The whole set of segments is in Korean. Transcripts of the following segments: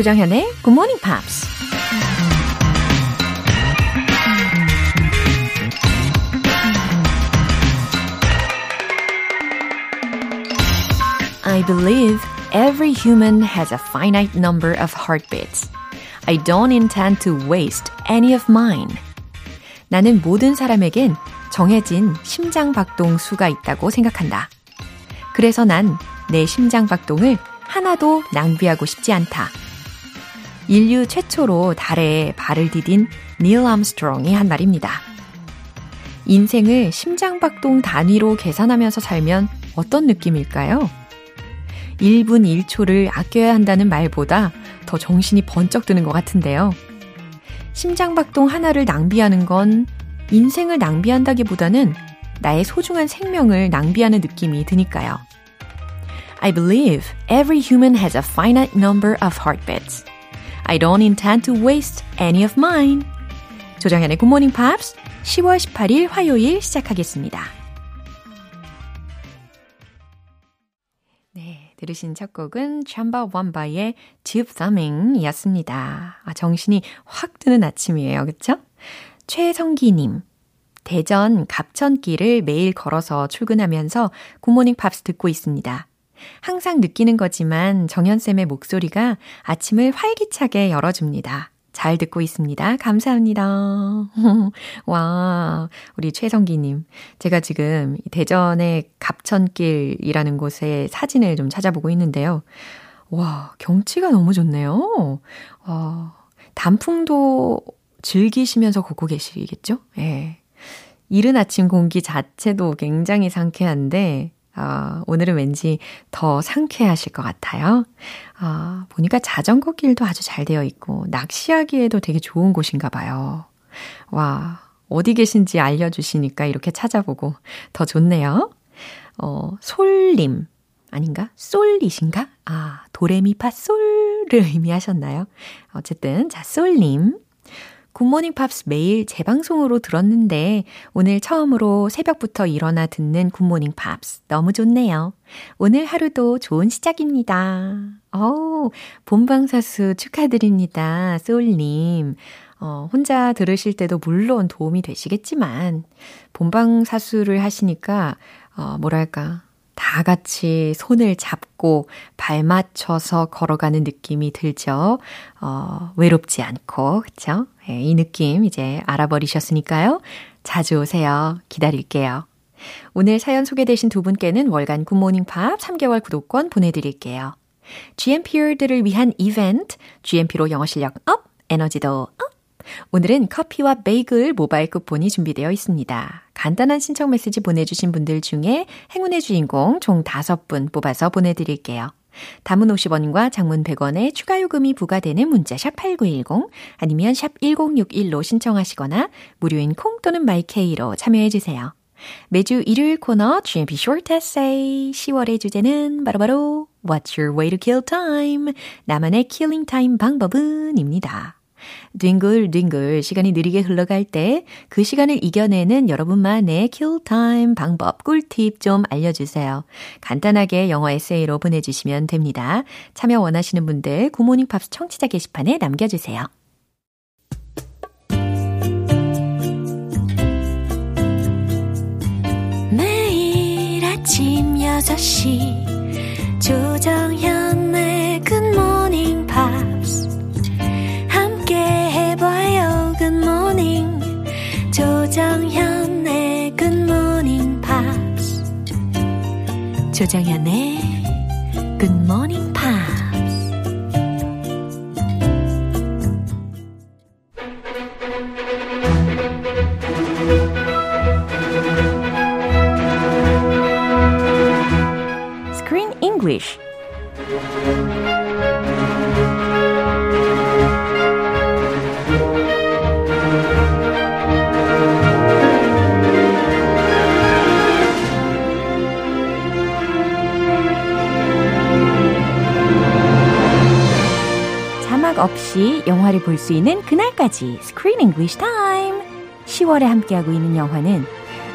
조정현의 Good Morning Pops. I believe every human has a finite number of heartbeats. I don't intend to waste any of mine. 나는 모든 사람에겐 정해진 심장 박동 수가 있다고 생각한다. 그래서 난 내 심장 박동을 하나도 낭비하고 싶지 않다. 인류 최초로 달에 발을 디딘 닐 암스트롱이 한 말입니다. 인생을 심장박동 단위로 계산하면서 살면 어떤 느낌일까요? 1분 1초를 아껴야 한다는 말보다 더 정신이 번쩍 드는 것 같은데요. 심장박동 하나를 낭비하는 건 인생을 낭비한다기보다는 나의 소중한 생명을 낭비하는 느낌이 드니까요. I believe every human has a finite number of heartbeats. I don't intend to waste any of mine. 조정현의 Good Morning Pops 10월 18일 화요일 시작하겠습니다. 네, 들으신 첫 곡은 참바 완바의 Tube Thumbing 이었습니다. 아, 정신이 확 드는 아침이에요. 그쵸? 최성기님. 대전 갑천길을 매일 걸어서 출근하면서 굿모닝 팝스 듣고 있습니다. 항상 느끼는 거지만 정현쌤의 목소리가 아침을 활기차게 열어줍니다. 잘 듣고 있습니다. 감사합니다. 와, 우리 최성기님. 제가 지금 대전의 갑천길이라는 곳의 사진을 좀 찾아보고 있는데요. 와, 경치가 너무 좋네요. 어, 단풍도 즐기시면서 걷고 계시겠죠? 예. 네. 이른 아침 공기 자체도 굉장히 상쾌한데, 어, 오늘은 왠지 더 상쾌하실 것 같아요. 어, 보니까 자전거 길도 아주 잘 되어 있고, 낚시하기에도 되게 좋은 곳인가 봐요. 와, 어디 계신지 알려주시니까 이렇게 찾아보고 더 좋네요. 어, 솔님. 아닌가? 솔이신가? 아, 도레미파 솔을 의미하셨나요? 어쨌든, 자, 솔님. 굿모닝 팝스 매일 재방송으로 들었는데 오늘 처음으로 새벽부터 일어나 듣는 굿모닝 팝스 너무 좋네요. 오늘 하루도 좋은 시작입니다. 어우, 본방사수 축하드립니다. 솔님. 어, 혼자 들으실 때도 물론 도움이 되시겠지만 본방사수를 하시니까 어, 뭐랄까 다 같이 손을 잡고 발 맞춰서 걸어가는 느낌이 들죠. 어, 외롭지 않고, 그쵸? 네, 이 느낌 이제 알아버리셨으니까요. 자주 오세요. 기다릴게요. 오늘 사연 소개되신 두 분께는 월간 굿모닝 팝스 3개월 구독권 보내드릴게요. GMPer들을 위한 이벤트, GMP로 영어 실력 up, 에너지도 up! 오늘은 커피와 베이글 모바일 쿠폰이 준비되어 있습니다. 간단한 신청 메시지 보내주신 분들 중에 행운의 주인공 총 5분 뽑아서 보내드릴게요. 단문 50원과 장문 100원의 추가 요금이 부과되는 문자 샵 8910 아니면 샵 1061로 신청하시거나 무료인 콩 또는 마이케이로 참여해 주세요. 매주 일요일 코너 GMP Short Essay 10월의 주제는 바로바로 What's your way to kill time? 나만의 killing time 방법은? 입니다. 뒹굴뒹굴 시간이 느리게 흘러갈 때 그 시간을 이겨내는 여러분만의 kill time 방법, 꿀팁 좀 알려주세요. 간단하게 영어 에세이로 보내주시면 됩니다. 참여 원하시는 분들 굿모닝 팝스 청취자 게시판에 남겨주세요. 매일 아침 6시 조정현 조정현의 Good Morning Pops. 조정현의 Good Morning. 영화를 볼 수 있는 그날까지 Screen English Time. 10월에 함께하고 있는 영화는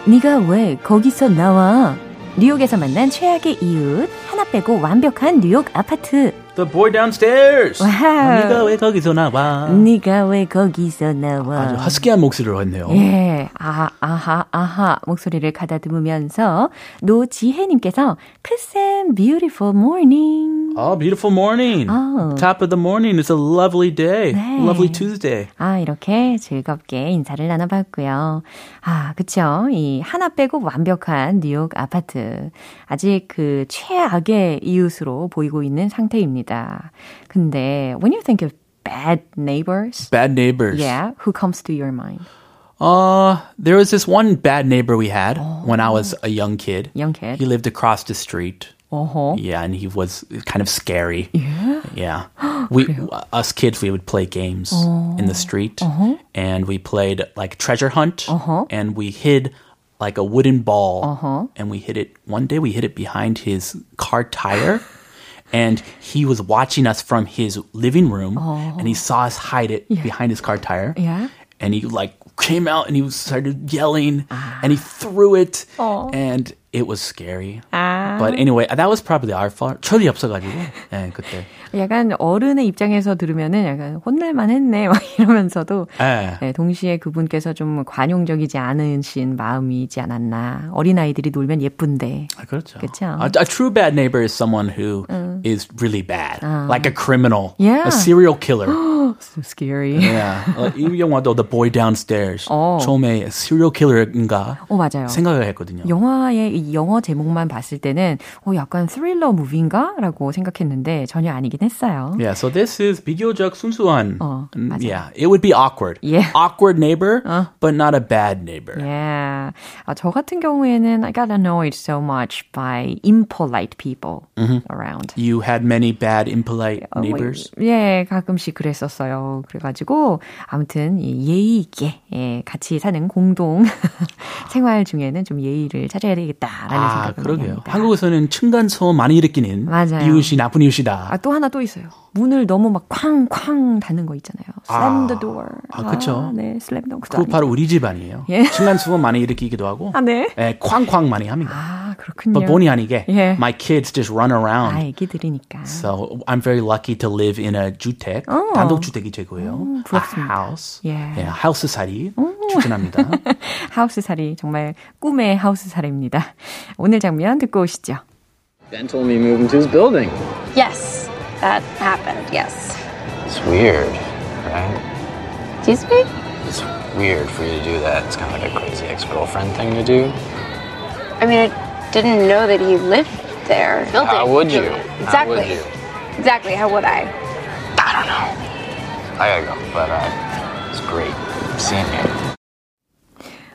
네가 왜 거기서 나와? 뉴욕에서 만난 최악의 이웃, 하나 빼고 완벽한 뉴욕 아파트. The boy downstairs. 와우. 네가 왜 거기서 나와? 네가 왜 거기서 나와? 아주 허스키한 목소리로 했네요. 예, 아, 아하, 아하 목소리를 가다듬으면서 노지혜님께서 크쌤 beautiful morning. Oh, beautiful morning. Oh. Top of the morning. It's a lovely day. 네. Lovely Tuesday. 아, 이렇게 즐겁게 인사를 나눠봤고요. 아, 그쵸. 이 하나 빼고 완벽한 뉴욕 아파트. 아직 그 최악의 이웃으로 보이고 있는 상태입니다. 근데, when you think of bad neighbors, Bad neighbors. yeah, who comes to your mind? Uh, there was this one bad neighbor we had when I was a young kid. Young kid. He lived across the street. 어허. Yeah, and he was kind of scary. Yeah. Yeah. We us kids we would play games in the street and we played like treasure hunt and we hid like a wooden ball and we hid it one day we hid it behind his car tire and he was watching us from his living room oh. and he saw us hide it behind his car tire. Yeah. and he like came out and he started yelling ah. and he threw it. Oh. And it was scary. But anyway, that was probably our fault. 철이 없어가지고. 예, 그때. 약간 어른의 입장에서 들으면은 약간 혼날만 했네 막 이러면서도 예. 네, 동시에 그분께서 좀 관용적이지 않으신 마음이지 않았나. 어린아이들이 놀면 예쁜데. 아, 그렇죠. 그쵸. A, a true bad neighbor is someone who is really bad, like a criminal, Yeah. a serial killer. So scary. yeah. 어, 이 영화도 The Boy Downstairs 어. 처음에 serial killer인가 어, 맞아요. 생각을 했거든요. 영화의 이 영어 제목만 봤을 때는 어, 약간 스릴러 무비인가? 라고 생각했는데 전혀 아니긴 했어요. Yeah, so this is 비교적 순수한. 어, 음, 맞아요. yeah, it would be awkward. Yeah. Awkward neighbor, but not a bad neighbor. Yeah. 아, 저 같은 경우에는 I got annoyed so much by impolite people around. You had many bad, impolite 어, 뭐, neighbors. 예, 가끔씩 그랬었어요. 그래가지고 아무튼 이 예의 있게 예, 같이 사는 공동 생활 중에는 좀 예의를 찾아야 되겠다 라는 아, 생각을 그러게요. 합니다. 한국에서는 층간 소음 많이 일으키는 맞아요. 이웃이 나쁜 이웃이다. 아, 또 하나 또 있어요. 문을 너무 막 쾅쾅 닫는 거 있잖아요. Slam the door. 아, 그쵸. 네, slam the 그거 바로 우리 집 아니에요. 예. 층간 소음 많이 일으키기도 하고, 아, 네. 예, 쾅쾅 많이 합니다. 아, 그렇군요. but 본의 아니게, 예. my kids just run 아, around. 애기들이니까. So I'm very lucky to live in a 주택, 어. 단독 주택이 최고예요. 부럽습니다. A house, 예. 예, 하우스 살이 추천합니다. 하우스 살이 정말 꿈의 하우스 살입니다. 오늘 장면 듣고 오시죠. Ben told me he moved into his building. Yes, that happened, yes. It's weird, right? Excuse me? It's weird for you to do that. It's kind of like a crazy ex-girlfriend thing to do. I mean, I didn't know that he lived there. Building. How would you? Exactly. How would you? Exactly, how would I? I don't know. I gotta go, but uh, it's great seeing you.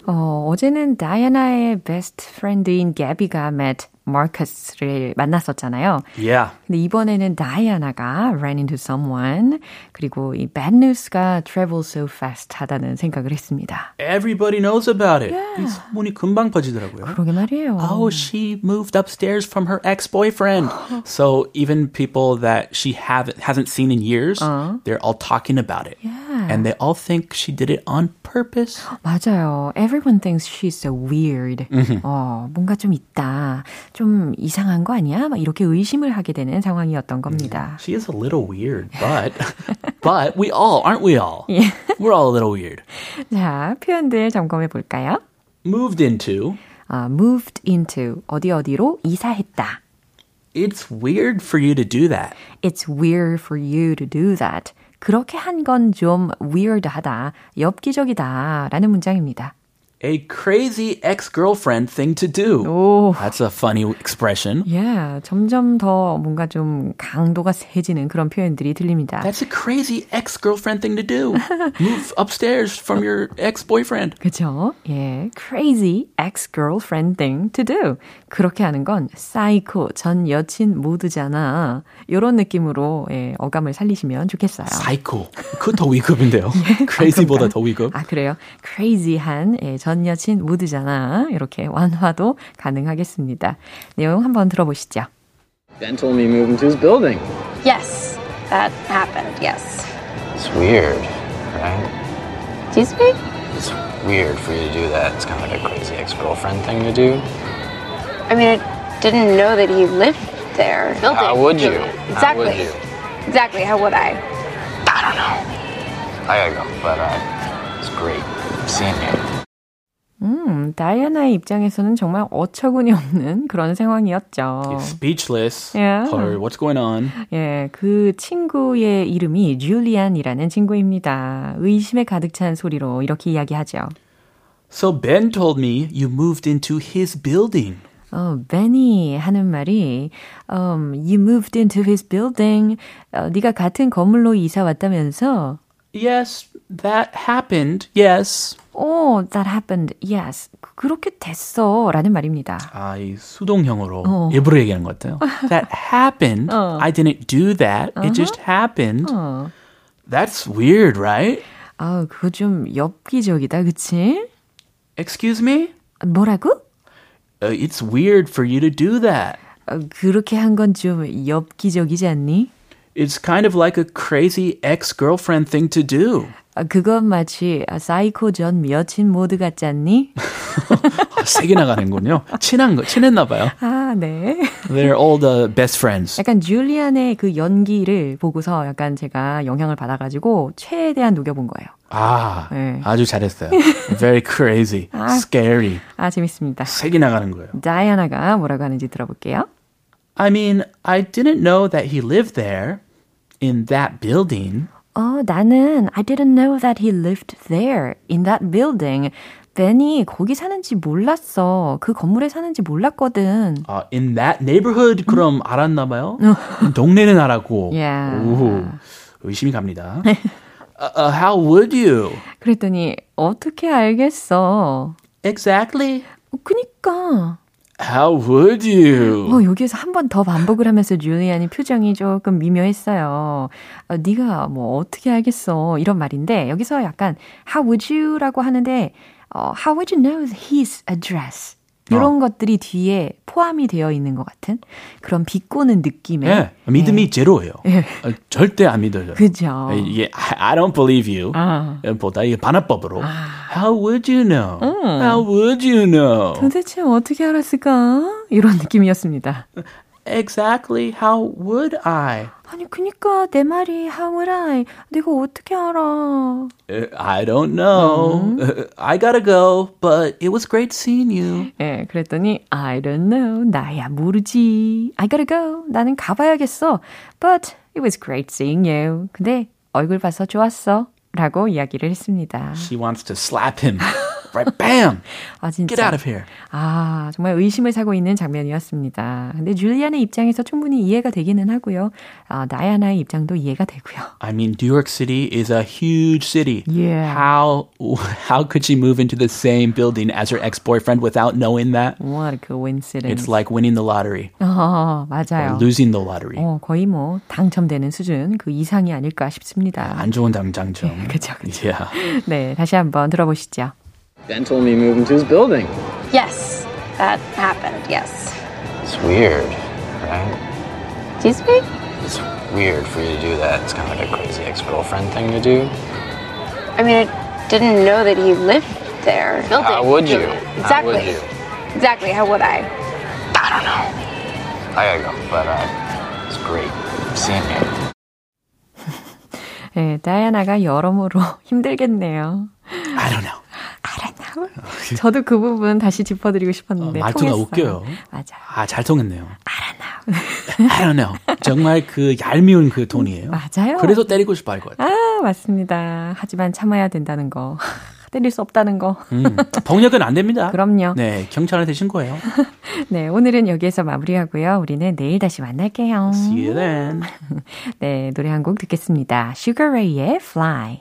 어, 어제는 다이아나의 베스트 프렌드인 개비가 met 마커스를 만났었잖아요. yeah. 근데 이번에는 다이아나가 ran into someone 그리고 이 bad news가 travel so fast 하다는 생각을 했습니다. Everybody knows about it. 이 소문이 금방 퍼지더라고요. 그러게 말이에요. Oh, she moved upstairs from her ex-boyfriend. so even people that she have hasn't seen in years, they're all talking about it. Yeah. And they all think she did it on purpose. 맞아요. Everyone thinks she's so weird. 어, 뭔가 좀 있다. 좀 이상한 거 아니야? 막 이렇게 의심을 하게 되는 상황이었던 겁니다. She is a little weird, but but we all aren't we all? We're all a little weird. 자, 표현들 점검해 볼까요? Moved into. 아, moved into 어디 어디로 이사했다. It's weird for you to do that. It's weird for you to do that. 그렇게 한 건 좀 weird하다, 엽기적이다 라는 문장입니다. A crazy ex-girlfriend thing to do. 오. That's a funny expression. Yeah, 점점 더 뭔가 좀 강도가 세지는 그런 표현들이 들립니다. That's a crazy ex-girlfriend thing to do. Move upstairs from your ex-boyfriend. 그죠? 예, crazy ex-girlfriend thing to do. 그렇게 하는 건 사이코 전 여친 모드잖아. 이런 느낌으로 예, 어감을 살리시면 좋겠어요. Psycho. 그거 더 위급인데요. Crazy보다 더 위급. 아, 그래요? crazy한 예, 전 여친 모드잖아. 이렇게 완화도 가능하겠습니다. 내용 한번 들어보시죠. Ben told me he moved into his building. Yes, that happened, yes. It's weird, right? Excuse me? It's weird for you to do that. It's kind of like a crazy ex-girlfriend thing to do. I mean, I didn't know that he lived there. Building. How would you? Building. How Exactly. would you? Exactly, how would I? I don't know. I gotta go, but uh, it's great seeing you. 음, 다이아나의 입장에서는 정말 어처구니 없는 그런 상황이었죠. He's speechless. Yeah. Or what's going on? 예, 그 친구의 이름이 줄리안이라는 친구입니다. 의심에 가득 찬 소리로 이렇게 이야기하죠. So Ben told me you moved into his building. 어, 베니 하는 말이 um, you moved into his building. 어, 네가 같은 건물로 이사 왔다면서 Yes, that happened. Yes. Oh, that happened. Yes. 그렇게 됐어. 라는 말입니다. 아, 이 수동형으로 어. 일부러 얘기하는 것 같아요. That happened. 어. I didn't do that. It just happened. 어. That's weird, right? 아, 그거 좀 엽기적이다, 그치? Excuse me? 뭐라고? Uh, it's weird for you to do that. 어, 그렇게 한 건 좀 엽기적이지 않니? It's kind of like a crazy ex-girlfriend thing to do. 아, 그건 마치 아, 사이코 전 여친 모드 같지 않니? 아, 세게 나가는군요. 친한 거, 친했나 봐요. 아, 네. They're all the best friends. 약간 줄리안의 그 연기를 보고서 약간 제가 영향을 받아 가지고 최대한 녹여 본 거예요. 아, 네. 아주 잘했어요. Very crazy, scary. 아, 재밌습니다. 세게 나가는 거예요. 다이아나가 뭐라고 하는지 들어볼게요. I mean, I didn't know that he lived there in that building. 어, 나는 I didn't know that he lived there in that building. 벤이 거기 사는지 몰랐어. 그 건물에 사는지 몰랐거든. 아, in that neighborhood 그럼 알았나 봐요. 동네는 알았고. Yeah. 오, 의심이 갑니다. uh, uh, how would you? 그랬더니 어떻게 알겠어? Exactly. 어, 그니까. How would you? 어, 여기에서 한 번 더 반복을 하면서 줄리안이 표정이 조금 미묘했어요. 어, 네가 뭐 어떻게 알겠어? 이런 말인데 여기서 약간 how would you라고 하는데 어, how would you know his address? 이런 것들이 뒤에 포함이 되어 있는 것 같은 그런 비꼬는 느낌의 예, 믿음이 제로예요. 어, 절대 안 믿어요. 그죠. 이게 I, don't believe you. 아. 보다 이게 반합법으로. How would you know? How would you know? 도대체 어떻게 알았을까? 이런 느낌이었습니다. Exactly. How would I? 아니 그니까 내 말이 how would I? 내가 어떻게 알아? Uh, I don't know. Uh, I gotta go, but it was great seeing you. 예, 그랬더니 I don't know. 나야 모르지. I gotta go. 나는 가봐야겠어. But it was great seeing you. 근데 얼굴 봐서 좋았어. 라고 이야기를 했습니다. She wants to slap him. Right, bam! 아, 진짜. Get out of here. 아, 정말 의심을 사고 있는 장면이었습니다. 근데 줄리안의 입장에서 충분히 이해가 되기는 하고요. 아, 다이아나의 입장도 이해가 되고요. I mean, New York City is a huge city. Yeah. How how could she move into the same building as her ex-boyfriend without knowing that? What a coincidence. It's like winning the lottery 어, or 맞아요. losing the lottery. 어, 거의 뭐 당첨되는 수준 그 이상이 아닐까 싶습니다. 안 좋은 당장점. 그쵸, 그쵸. Yeah. 네, 다시 한번 들어보시죠. Ben told me move into his building. Yes, that happened, yes. It's weird, right? Excuse me? It's weird for you to do that. It's kind of like a crazy ex-girlfriend thing to do. I mean, I didn't know that he lived there. Building. How would you? Exactly. How would you? Exactly, how would I? I don't know. I gotta go, but uh, it's great seeing you. 네, 다이아나가 여러모로 힘들겠네요. I don't know. 저도 그 부분 다시 짚어드리고 싶었는데 어, 말투가 통했어요. 웃겨요. 맞아요. 아, 잘 통했네요. I don't know. 정말 그 얄미운 그 톤이에요. 맞아요. 그래서 때리고 싶어 할 것 같아요. 아, 맞습니다. 하지만 참아야 된다는 거. 때릴 수 없다는 거. 음, 폭력은 안 됩니다. 그럼요. 네, 경찰한테 신고해요. 네, 오늘은 여기에서 마무리하고요. 우리는 내일 다시 만날게요. See you then. 네, 노래 한 곡 듣겠습니다. Sugar Ray의 Fly.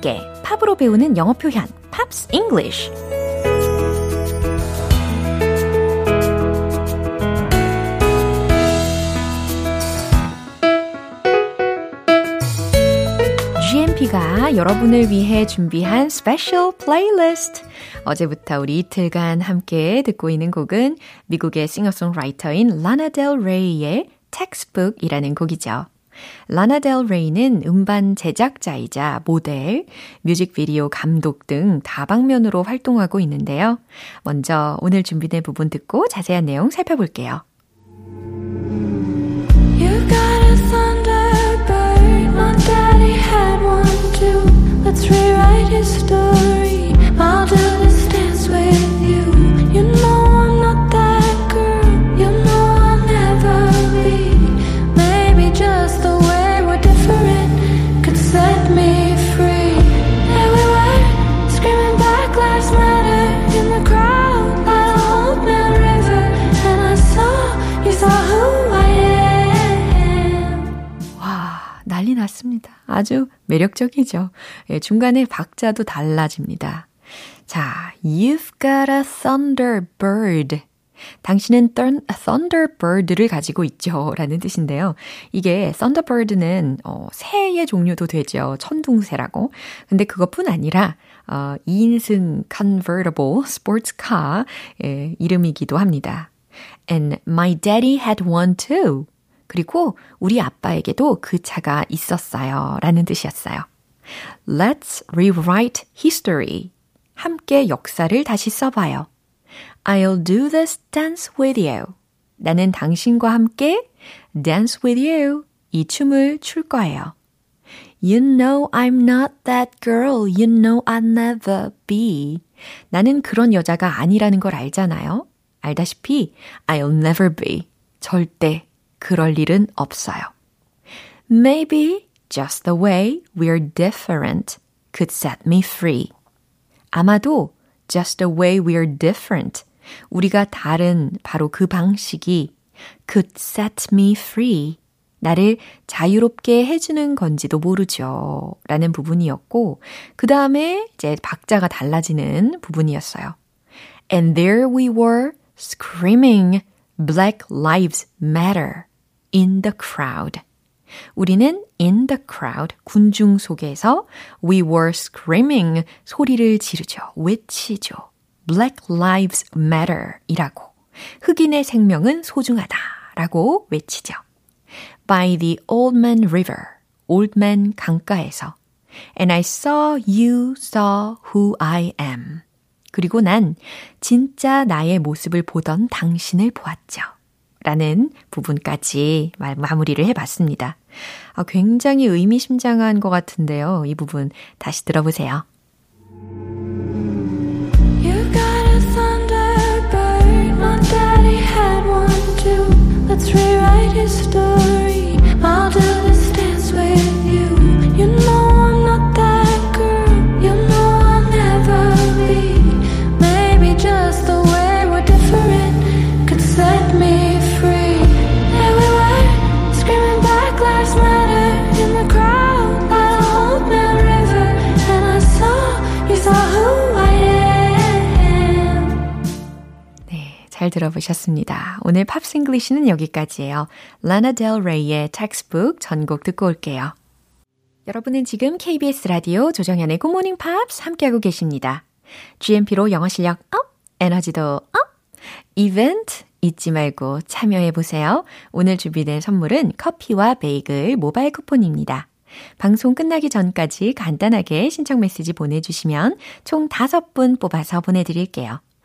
함께 팝으로 배우는 영어 표현 Pops English GMP가 여러분을 위해 준비한 special playlist. 어제부터 우리 이틀간 함께 듣고 있는 곡은 미국의 싱어송라이터인 라나 델 레이의 Textbook이라는 곡이죠. 라나 델 레이는 음반 제작자이자 모델, 뮤직비디오 감독 등 다방면으로 활동하고 있는데요. 먼저 오늘 준비된 부분 듣고 자세한 내용 살펴볼게요. Let's rewrite his story. I'll do this dance with you. You know 아주 매력적이죠. 예, 중간에 박자도 달라집니다. 자, You've got a thunderbird. 당신은 thunderbird를 가지고 있죠. 라는 뜻인데요. 이게 thunderbird는 어, 새의 종류도 되죠. 천둥새라고. 근데 그것뿐 아니라 어, 2인승 convertible sports car 의 이름이기도 합니다. And my daddy had one too. 그리고 우리 아빠에게도 그 차가 있었어요. 라는 뜻이었어요. Let's rewrite history. 함께 역사를 다시 써봐요. I'll do this dance with you. 나는 당신과 함께 dance with you. 이 춤을 출 거예요. You know I'm not that girl. You know I'll never be. 나는 그런 여자가 아니라는 걸 알잖아요. 알다시피 I'll never be. 절대 그럴 일은 없어요. Maybe just the way we're different could set me free. 아마도 just the way we're different. 우리가 다른 바로 그 방식이 could set me free. 나를 자유롭게 해주는 건지도 모르죠. 라는 부분이었고, 그 다음에 이제 박자가 달라지는 부분이었어요. And there we were screaming, Black Lives Matter. In the crowd. 우리는 in the crowd, 군중 속에서 we were screaming 소리를 지르죠. 외치죠. Black Lives Matter 이라고. 흑인의 생명은 소중하다 라고 외치죠. By the Old Man River, Old Man 강가에서. And I saw you saw who I am. 그리고 난 진짜 나의 모습을 보던 당신을 보았죠. 라는 부분까지 마무리를 해봤습니다. 아, 굉장히 의미심장한 것 같은데요. 이 부분 다시 들어보세요. Let's rewrite his story. I'll do this dance with you. You know 잘 들어보셨습니다. 오늘 Pops English는 여기까지예요. 라나 델 레이의 Textbook 전곡 듣고 올게요. 여러분은 지금 KBS 라디오 조정현의 굿모닝 팝스 함께하고 계십니다. GMP로 영어 실력 up, 에너지도 up! 이벤트 잊지 말고 참여해보세요. 오늘 준비된 선물은 커피와 베이글 모바일 쿠폰입니다. 방송 끝나기 전까지 간단하게 신청 메시지 보내주시면 총 5분 뽑아서 보내드릴게요.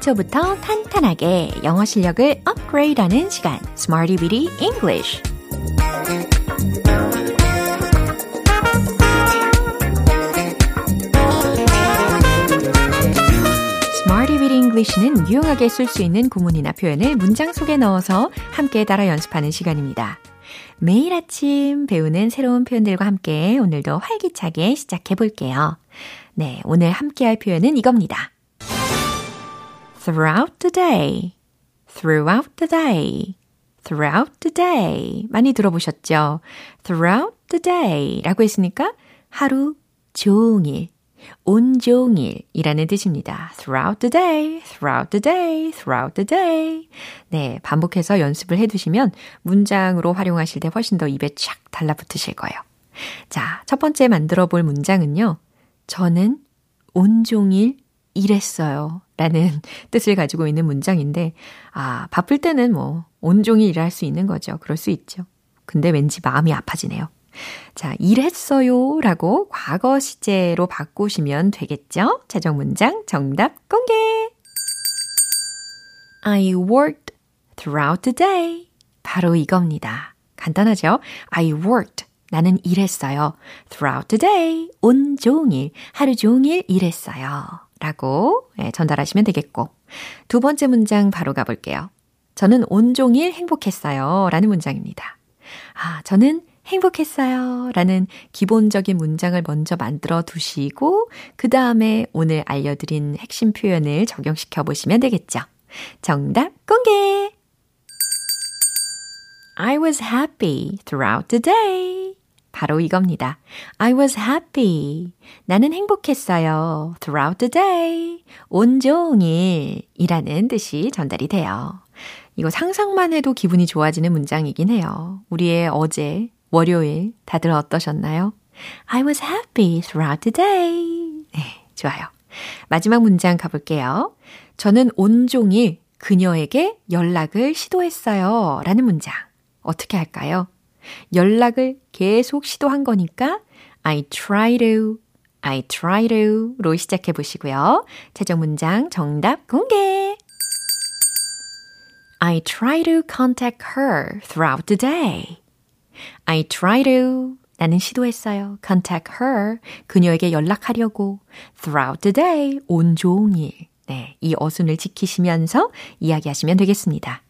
기초부터 탄탄하게 영어 실력을 업그레이드하는 시간, Smarty Weedy English. English는 유용하게 쓸 수 있는 구문이나 표현을 문장 속에 넣어서 함께 따라 연습하는 시간입니다. 매일 아침 배우는 새로운 표현들과 함께 오늘도 활기차게 시작해 볼게요. 네, 오늘 함께 할 표현은 이겁니다. Throughout the day, throughout the day, throughout the day. 많이 들어보셨죠? throughout the day 라고 했으니까 하루 종일, 온종일이라는 뜻입니다. throughout the day, throughout the day, throughout the day. 네, 반복해서 연습을 해 두시면 문장으로 활용하실 때 훨씬 더 입에 착 달라붙으실 거예요. 자, 첫 번째 만들어 볼 문장은요. 저는 온종일 일했어요. 라는 뜻을 가지고 있는 문장인데, 아, 바쁠 때는 뭐, 온종일 일할 수 있는 거죠. 그럴 수 있죠. 근데 왠지 마음이 아파지네요. 자, 일했어요 라고 과거 시제로 바꾸시면 되겠죠? 최종 문장 정답 공개! I worked throughout the day. 바로 이겁니다. 간단하죠? I worked. 나는 일했어요. throughout the day. 온 종일, 하루 종일 일했어요. 라고 네, 전달하시면 되겠고. 두 번째 문장 바로 가볼게요. 저는 온종일 행복했어요. 라는 문장입니다. 아, 저는 행복했어요. 라는 기본적인 문장을 먼저 만들어 두시고, 그 다음에 오늘 알려드린 핵심 표현을 적용시켜 보시면 되겠죠. 정답 공개! I was happy throughout the day. 바로 이겁니다. I was happy. 나는 행복했어요. throughout the day. 온종일 이라는 뜻이 전달이 돼요. 이거 상상만 해도 기분이 좋아지는 문장이긴 해요. 우리의 어제, 월요일 다들 어떠셨나요? I was happy throughout the day. 네, 좋아요. 마지막 문장 가볼게요. 저는 온종일 그녀에게 연락을 시도했어요. 라는 문장. 어떻게 할까요? 연락을 계속 시도한 거니까 I try to, I try to로 시작해 보시고요. 최종 문장 정답 공개! I try to contact her throughout the day. I try to 나는 시도했어요. contact her 그녀에게 연락하려고 throughout the day 온종일 네, 이 어순을 지키시면서 이야기하시면 되겠습니다.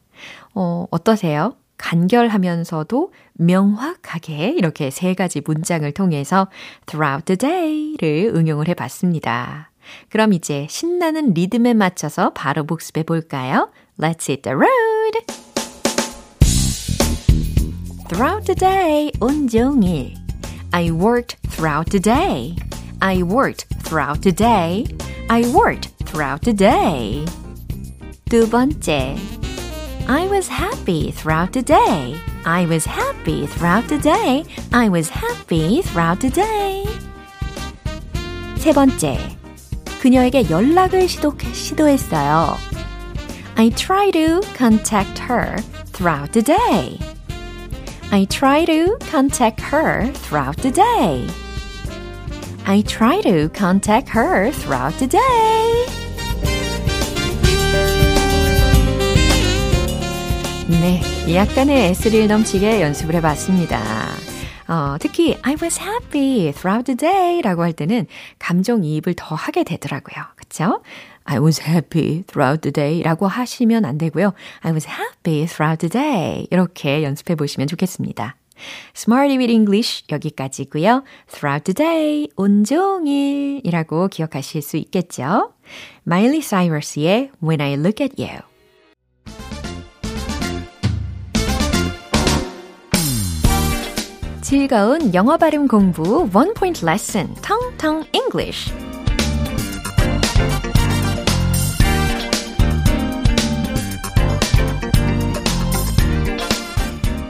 어, 어떠세요? 간결하면서도 명확하게 이렇게 세 가지 문장을 통해서 throughout the day를 응용을 해 봤습니다. 그럼 이제 신나는 리듬에 맞춰서 바로 복습해 볼까요? Let's hit the road! Throughout the day, 온종일. I worked throughout the day. I worked throughout the day. I worked throughout the day. 두 번째. I was happy throughout the day. I was happy throughout the day. I was happy throughout the day. 세 번째. 그녀에게 연락을 시도, 시도했어요. I try to contact her throughout the day. I try to contact her throughout the day. I try to contact her throughout the day. 네, 약간의 S를 넘치게 연습을 해봤습니다. 어, 특히 I was happy throughout the day 라고 할 때는 감정 이입을 더 하게 되더라고요. 그쵸? I was happy throughout the day 라고 하시면 안 되고요. I was happy throughout the day 이렇게 연습해 보시면 좋겠습니다. Smarty with English 여기까지고요. Throughout the day, 온종일이라고 기억하실 수 있겠죠? Miley Cyrus의 When I Look at You 즐거운 영어 발음 공부 원 포인트 레슨 텅텅 English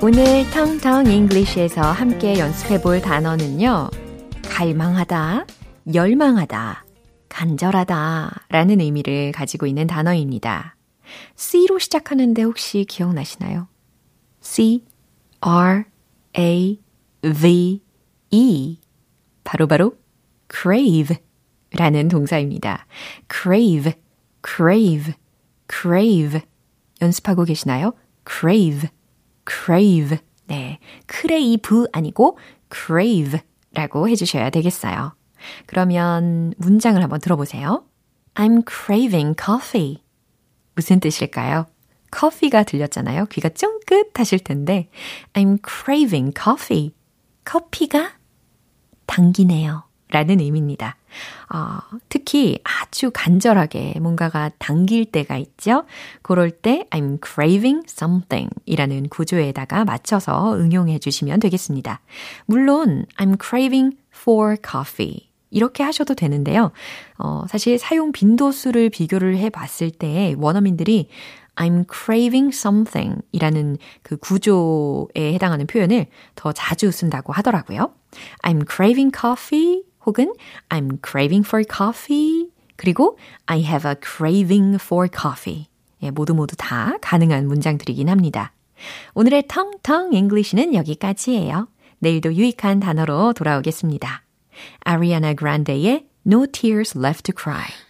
오늘 텅텅 잉글리시에서 함께 연습해 볼 단어는요. 갈망하다, 열망하다, 간절하다 라는 의미를 가지고 있는 단어입니다. C로 시작하는데 혹시 기억나시나요? C, R, A, V, E. 바로바로 바로 crave 라는 동사입니다. crave, crave, crave. 연습하고 계시나요? crave. crave. 네. 크레이브 아니고 crave 라고 해주셔야 되겠어요. 그러면 문장을 한번 들어보세요. I'm craving coffee. 무슨 뜻일까요? 커피가 들렸잖아요. 귀가 쫑긋 하실 텐데 I'm craving coffee. 커피가 당기네요. 라는 의미입니다. 어, 특히 아주 간절하게 뭔가가 당길 때가 있죠. 그럴 때 I'm craving something 이라는 구조에다가 맞춰서 응용해 주시면 되겠습니다. 물론 I'm craving for coffee 이렇게 하셔도 되는데요. 어, 사실 사용 빈도수를 비교를 해 봤을 때 원어민들이 I'm craving something 이라는 그 구조에 해당하는 표현을 더 자주 쓴다고 하더라고요. I'm craving coffee 혹은 I'm craving for coffee 그리고 I have a craving for coffee. 예, 모두 모두 다 가능한 문장들이긴 합니다. 오늘의 텅텅 English는 여기까지예요. 내일도 유익한 단어로 돌아오겠습니다. 아리아나 그란데의 No Tears Left to Cry.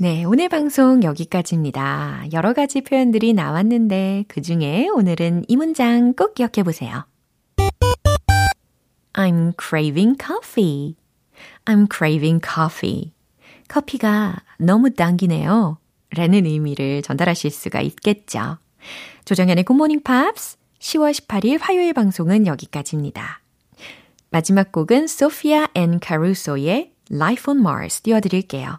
네, 오늘 방송 여기까지입니다. 여러 가지 표현들이 나왔는데 그 중에 오늘은 이 문장 꼭 기억해 보세요. I'm craving coffee. I'm craving coffee. 커피가 너무 당기네요. 라는 의미를 전달하실 수가 있겠죠. 조정현의 굿모닝 팝스 10월 18일 화요일 방송은 여기까지입니다. 마지막 곡은 소피아 앤 카루소의 Life on Mars 띄워드릴게요.